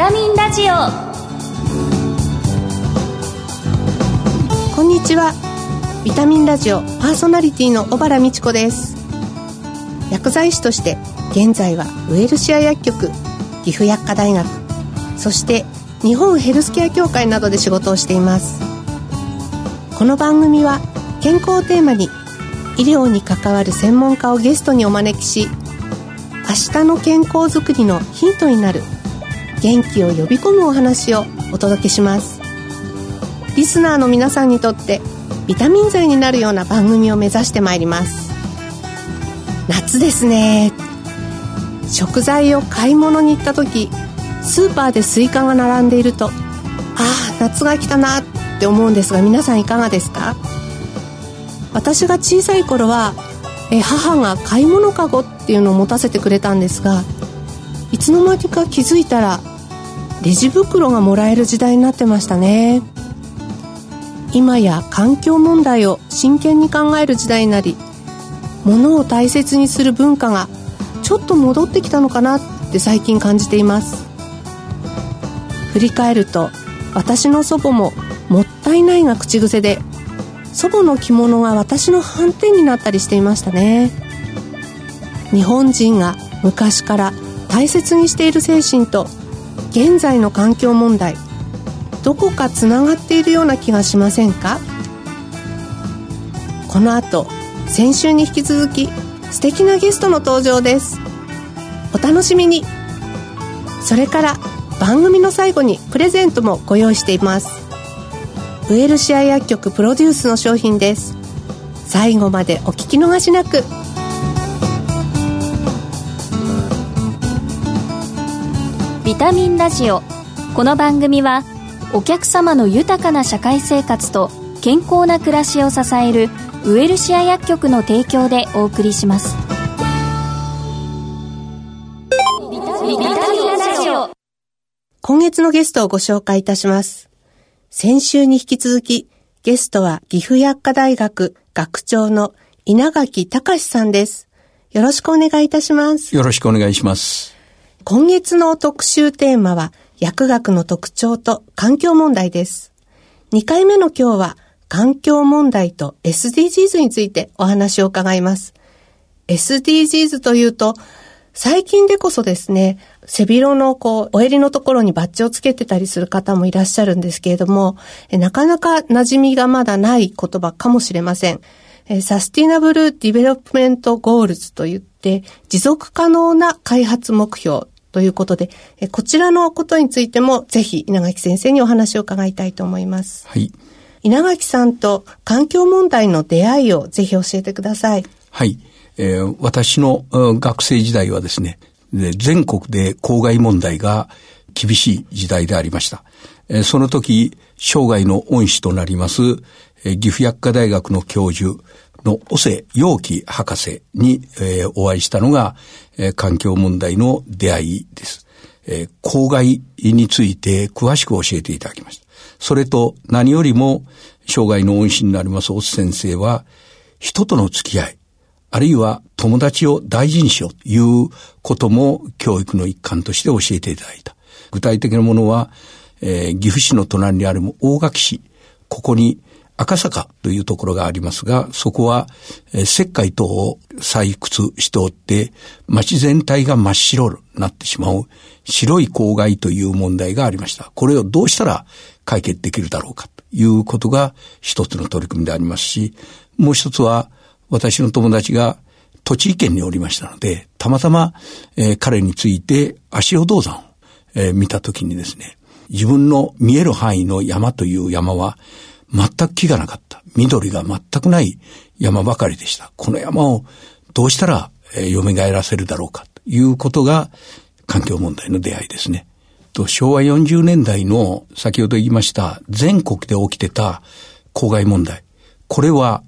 タミンラジオ。こんにちは。ビタミンラジオパーソナリティの小原美智子です。薬剤師として現在はウエルシア薬局岐阜薬科大学そして日本ヘルスケア協会などで仕事をしています。この番組は健康をテーマに医療に関わる専門家をゲストにお招きし明日の健康づくりのヒントになる元気を呼び込むお話をお届けします。リスナーの皆さんにとってビタミン剤になるような番組を目指してまいります。夏ですね。食材を買い物に行った時スーパーでスイカが並んでいるとああ夏が来たなって思うんですが皆さんいかがですか？私が小さい頃はえ母が買い物かごっていうのを持たせてくれたんですがいつの間にか気づいたらレジ袋がもらえる時代になってましたね。今や環境問題を真剣に考える時代になり物を大切にする文化がちょっと戻ってきたのかなって最近感じています。振り返ると私の祖母ももったいないが口癖で祖母の着物が私の斑点になったりしていましたね。日本人が昔から大切にしている精神と現在の環境問題どこかつながっているような気がしませんか？この後先週に引き続き素敵なゲストの登場です。お楽しみに。それから番組の最後にプレゼントもご用意しています。ウエルシア薬局プロデュースの商品です。最後までお聞き逃しなく。ビタミンラジオ。この番組はお客様の豊かな社会生活と健康な暮らしを支えるウエルシア薬局の提供でお送りします。今月のゲストをご紹介いたします。先週に引き続きゲストは岐阜薬科大学学長の稲垣隆さんです。よろしくお願いいたします。よろしくお願いします今月の特集テーマは薬学の特徴と環境問題です2回目の今日は環境問題と SDGs についてお話を伺います。SDGs というと、最近でこそですね、背広のこう、お襟のところにバッジをつけてたりする方もいらっしゃるんですけれども、なかなか馴染みがまだない言葉かもしれません。 Sustainable Development Goals といって、持続可能な開発目標ということで、こちらのことについてもぜひ稲垣先生にお話を伺いたいと思います。はい。稲垣さんと環境問題の出会いをぜひ教えてください。はい。えー、私の学生時代はですね、全国で公害問題が厳しい時代でありました。えー、その時、生涯の恩師となります、えー、岐阜薬科大学の教授の尾瀬陽樹博士に、えー、お会いしたのが、えー、環境問題の出会いです。えー、公害について詳しく教えていただきました。それと何よりも生涯の恩師になりますオス先生は人との付き合い、あるいは友達を大事にしようということも教育の一環として教えていただいた。具体的なものは、えー、岐阜市の隣にある大垣市、ここに赤坂というところがありますが、そこは、石灰等を採掘しておって、町全体が真っ白になってしまう白い公害という問題がありました。これをどうしたら解決できるだろうかということが一つの取り組みでありますし、もう一つは私の友達が栃木県におりましたので、たまたま、えー、彼について足尾銅山を、えー、見たときにですね、自分の見える範囲の山という山は全く木がなかった。緑が全くない山ばかりでした。この山をどうしたら、えー、蘇らせるだろうかということが環境問題の出会いですね。と、昭和40年代の先ほど言いました全国で起きてた公害問題。これは、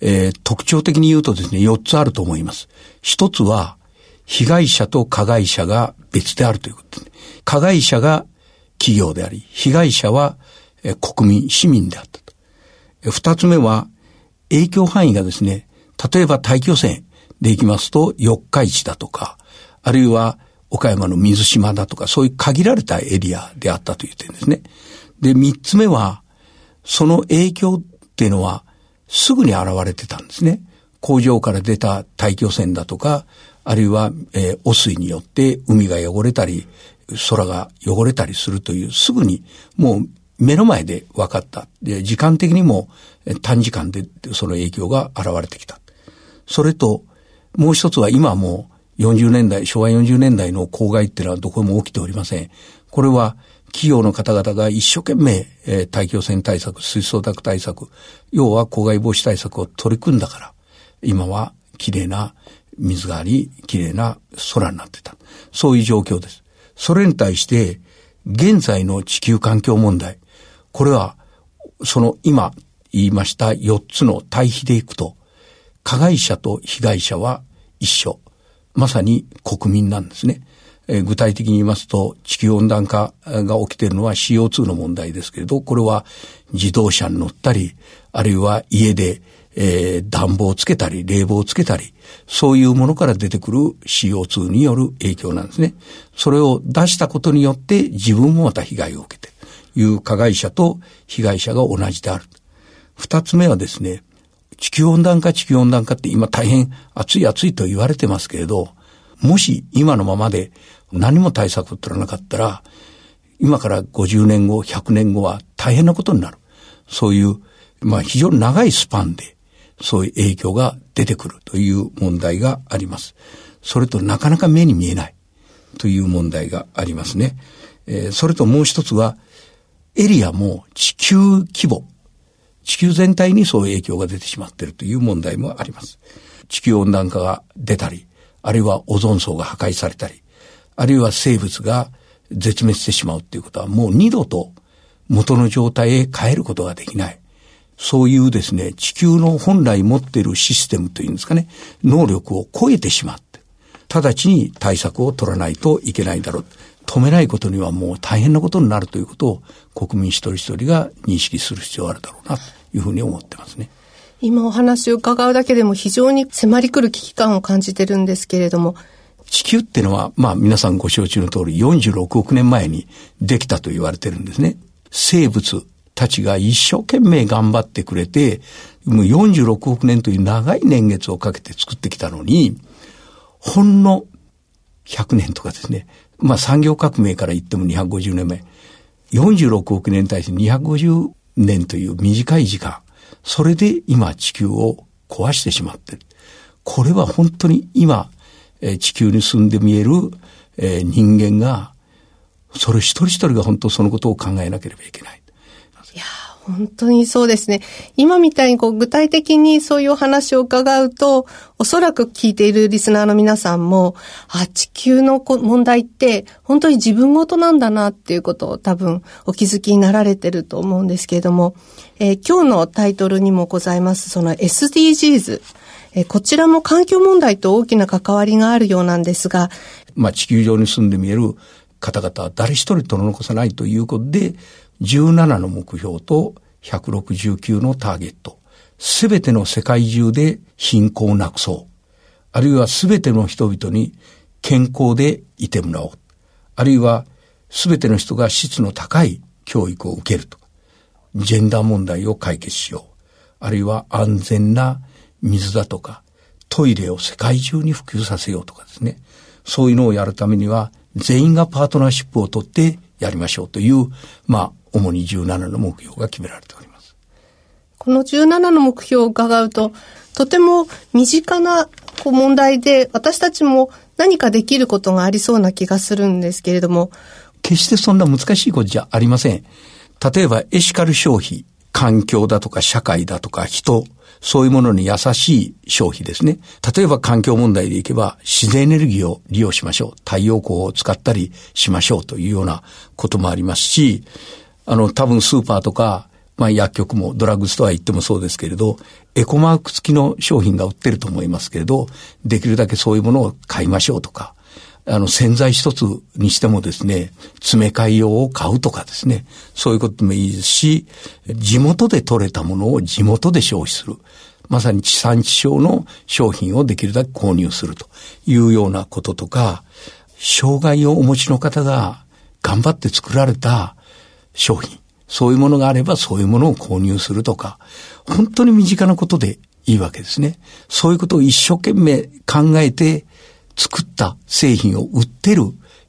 えー、特徴的に言うとですね、4つあると思います。一つは、被害者と加害者が別であるということです、ね。加害者が企業であり、被害者は、国民、市民であった。二つ目は、影響範囲がですね、例えば大気汚染でいきますと、四日市だとか、あるいは岡山の水島だとか、そういう限られたエリアであったという点ですね。で、三つ目は、その影響っていうのは、すぐに現れてたんですね。工場から出た大気汚染だとか、あるいは、えー、汚水によって海が汚れたり、空が汚れたりするという、すぐにもう目の前で分かった。で、時間的にも短時間でその影響が現れてきた。それと、もう一つは今も40年代、昭和40年代の公害っていうのはどこも起きておりません。これは企業の方々が一生懸命、えー、大気汚染対策、水素濁対策、要は公害防止対策を取り組んだから、今は綺麗な水があり、綺麗な空になってた。そういう状況です。それに対して、現在の地球環境問題、これは、その今言いました4つの対比でいくと、加害者と被害者は一緒。まさに国民なんですね。えー、具体的に言いますと、地球温暖化が起きているのは CO2 の問題ですけれど、これは自動車に乗ったり、あるいは家で、えー、暖房をつけたり、冷房をつけたり、そういうものから出てくる CO2 による影響なんですね。それを出したことによって自分もまた被害を受けていう加害者と被害者が同じである。二つ目はですね、地球温暖化、地球温暖化って今大変暑い暑いと言われてますけれど、もし今のままで何も対策を取らなかったら、今から50年後、100年後は大変なことになる。そういう、まあ非常に長いスパンで、そういう影響が出てくるという問題があります。それとなかなか目に見えないという問題がありますね。えー、それともう一つは、エリアも地球規模、地球全体にそういう影響が出てしまっているという問題もあります。地球温暖化が出たり、あるいはオゾン層が破壊されたり、あるいは生物が絶滅してしまうっていうことはもう二度と元の状態へ変えることができない。そういうですね、地球の本来持っているシステムというんですかね、能力を超えてしまって、直ちに対策を取らないといけないだろう。止めないことにはもう大変なことになるということを国民一人一人が認識する必要があるだろうなというふうに思ってますね。今お話を伺うだけでも非常に迫り来る危機感を感じてるんですけれども。地球っていうのは、まあ皆さんご承知の通り46億年前にできたと言われてるんですね。生物たちが一生懸命頑張ってくれて、もう46億年という長い年月をかけて作ってきたのに、ほんの100年とかですね、まあ産業革命から言っても250年前、46億年に対して250年という短い時間、それで今地球を壊してしまってる。これは本当に今、え、地球に住んで見える、え、人間が、それ一人一人が本当そのことを考えなければいけない。本当にそうですね。今みたいにこう具体的にそういうお話を伺うと、おそらく聞いているリスナーの皆さんも、あ、地球の問題って本当に自分ごとなんだなっていうことを多分お気づきになられてると思うんですけれども、えー、今日のタイトルにもございます、その SDGs。えー、こちらも環境問題と大きな関わりがあるようなんですが、まあ地球上に住んで見える方々は誰一人取り残さないということで、17の目標と169のターゲット。すべての世界中で貧困をなくそう。あるいはすべての人々に健康でいてもらおう。あるいはすべての人が質の高い教育を受けるとか。ジェンダー問題を解決しよう。あるいは安全な水だとか、トイレを世界中に普及させようとかですね。そういうのをやるためには、全員がパートナーシップを取ってやりましょうという、まあ、主に17の目標が決められております。この17の目標を伺うと、とても身近な問題で、私たちも何かできることがありそうな気がするんですけれども。決してそんな難しいことじゃありません。例えばエシカル消費、環境だとか社会だとか人、そういうものに優しい消費ですね。例えば環境問題でいけば自然エネルギーを利用しましょう。太陽光を使ったりしましょうというようなこともありますし、あの、多分スーパーとか、まあ薬局もドラッグストア行ってもそうですけれど、エコマーク付きの商品が売ってると思いますけれど、できるだけそういうものを買いましょうとか、あの、洗剤一つにしてもですね、詰め替え用を買うとかですね、そういうこともいいですし、地元で採れたものを地元で消費する。まさに地産地消の商品をできるだけ購入するというようなこととか、障害をお持ちの方が頑張って作られた商品、そういうものがあればそういうものを購入するとか、本当に身近なことでいいわけですね。そういうことを一生懸命考えて作った製品を売ってる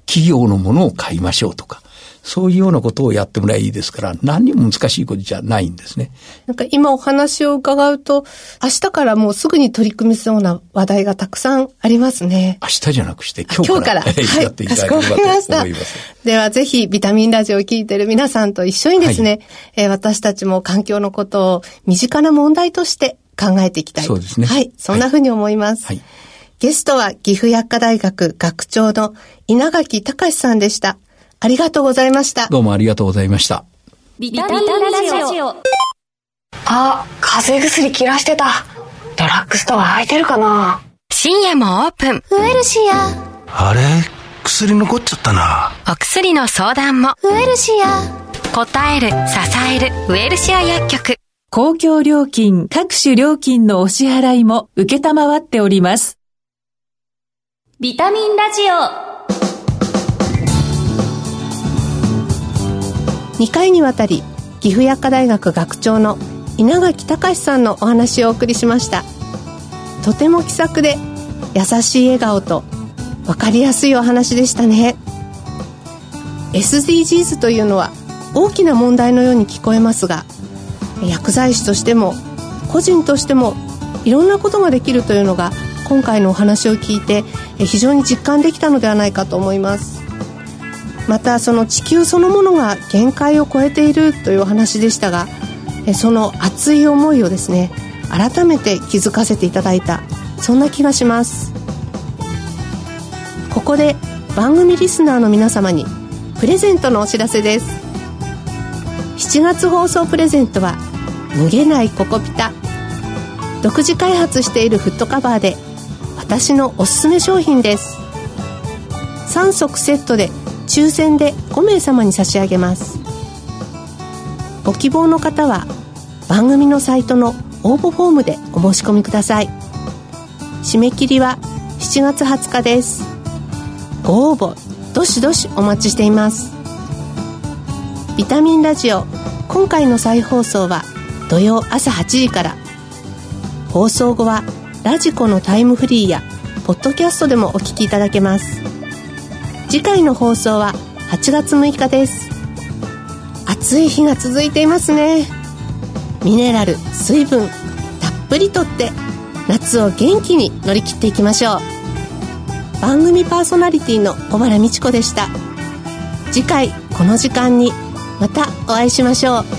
企業のものを買いましょうとか、そういうようなことをやってもらえばいいですから、何にも難しいことじゃないんですね。なんか今お話を伺うと、明日からもうすぐに取り組みそうな話題がたくさんありますね。明日じゃなくして今日から、今日から やっていただければと思います。ではぜひビタミンラジオを聞いている皆さんと一緒にですね、はい、えー、私たちも環境のことを身近な問題として考えていきたい。そうですね。はい。そんなふうに思います。はい、ゲストは岐阜薬科大学学長の稲垣隆さんでした。ありがとうございました。どうもありがとうございました。ビタミンラジオ。あ、風邪薬切らしてた。ドラッグストア空いてるかな？深夜もオープン。ウエルシア。あれ？薬残っちゃったな。お薬の相談も。ウエルシア。答える、支える、ウエルシア薬局。公共料金、各種料金のお支払いも受けたまわっております。ビタミンラジオ。2回にわたり岐阜薬科大学学長の稲垣隆さんのお話をお送りしましたとても気さくで優しい笑顔と分かりやすいお話でしたね SDGs というのは大きな問題のように聞こえますが薬剤師としても個人としてもいろんなことができるというのが今回のお話を聞いて非常に実感できたのではないかと思います。またその地球そのものが限界を超えているというお話でしたがその熱い思いをですね改めて気づかせていただいたそんな気がします。ここで番組リスナーの皆様にプレゼントのお知らせです。7月放送プレゼントは脱げないココピタ。独自開発しているフットカバーで私のおすすめ商品です。3足セットで抽選で5名様に差し上げます。ご希望の方は番組のサイトの応募フォームでお申し込みください。締め切りは7月20日です。ご応募どしどしお待ちしています。ビタミンラジオ今回の再放送は土曜朝8時から。放送後はラジコのタイムフリーやポッドキャストでもお聞きいただけます。次回の放送は8月6日です。暑い日が続いていますね。ミネラル水分たっぷりとって夏を元気に乗り切っていきましょう。番組パーソナリティの小原美智子でした。次回この時間にまたお会いしましょう。